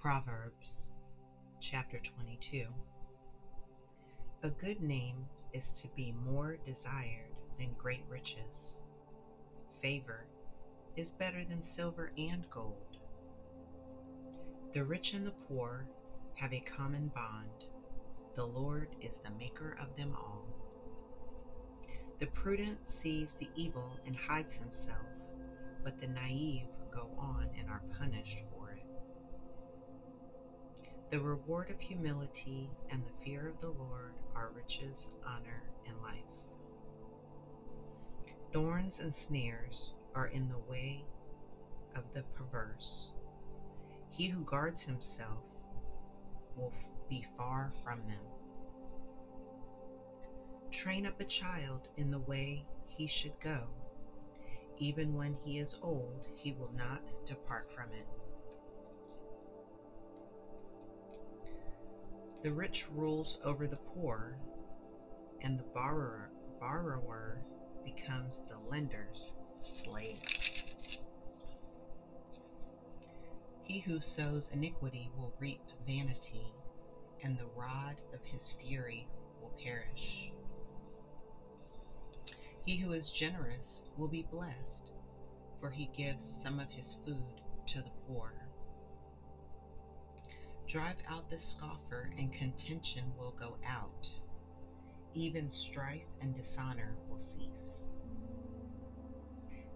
Proverbs chapter 22 A good name is to be more desired than great riches. Favor is better than silver and gold. The rich and the poor have a common bond. The Lord is the maker of them all. The prudent sees the evil and hides himself, but the naive go on and are punished for it. The reward of humility and the fear of the Lord are riches, honor, and life. Thorns and snares are in the way of the perverse. He who guards himself will be far from them. Train up a child in the way he should go. Even when he is old, he will not depart from it. The rich rules over the poor, and the borrower, borrower becomes the lender's slave. He who sows iniquity will reap vanity, and the rod of his fury will perish. He who is generous will be blessed, for he gives some of his food to the poor. Drive out the scoffer, and contention will go out. Even strife and dishonor will cease.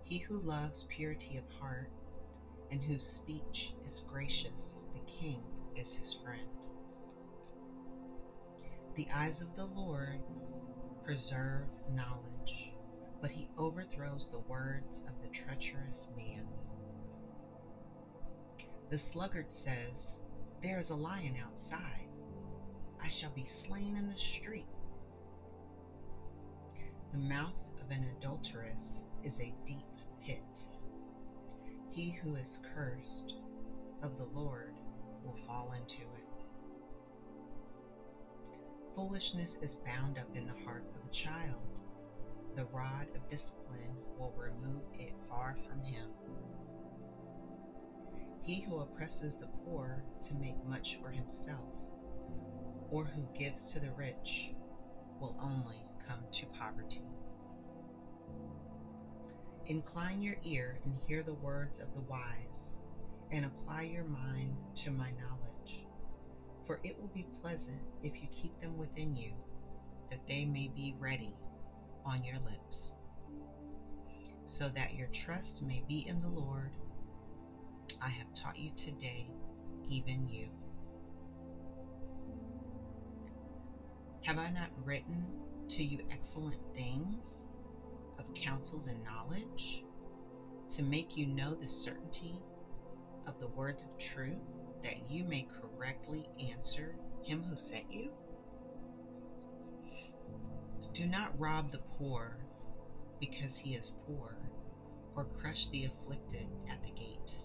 He who loves purity of heart and whose speech is gracious, the king is his friend. The eyes of the Lord preserve knowledge but he overthrows the words of the treacherous man. The sluggard says, There is a lion outside. I shall be slain in the street. The mouth of an adulteress is a deep pit. He who is cursed of the Lord will fall into it. Foolishness is bound up in the heart of a child the rod of discipline will remove it far from him. He who oppresses the poor to make much for himself, or who gives to the rich, will only come to poverty. Incline your ear and hear the words of the wise, and apply your mind to my knowledge. For it will be pleasant if you keep them within you, that they may be ready on your lips, so that your trust may be in the Lord. I have taught you today, even you. Have I not written to you excellent things of counsels and knowledge, to make you know the certainty of the words of truth, that you may correctly answer him who sent you? Do not rob the poor because he is poor, or crush the afflicted at the gate.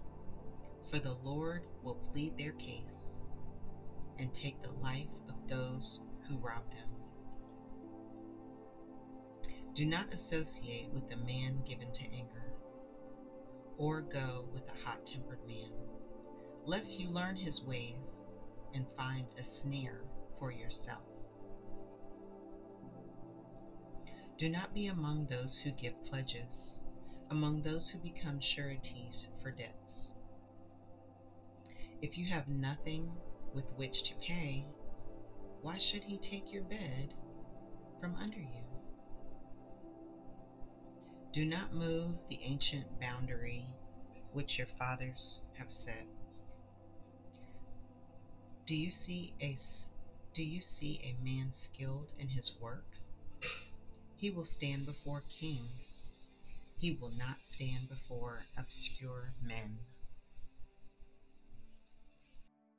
For the Lord will plead their case and take the life of those who rob them. Do not associate with a man given to anger, or go with a hot tempered man, lest you learn his ways and find a snare for yourself. Do not be among those who give pledges, among those who become sureties for debts. If you have nothing with which to pay, why should he take your bed from under you? Do not move the ancient boundary which your fathers have set. Do you see a do you see a man skilled in his work? He will stand before kings. He will not stand before obscure men.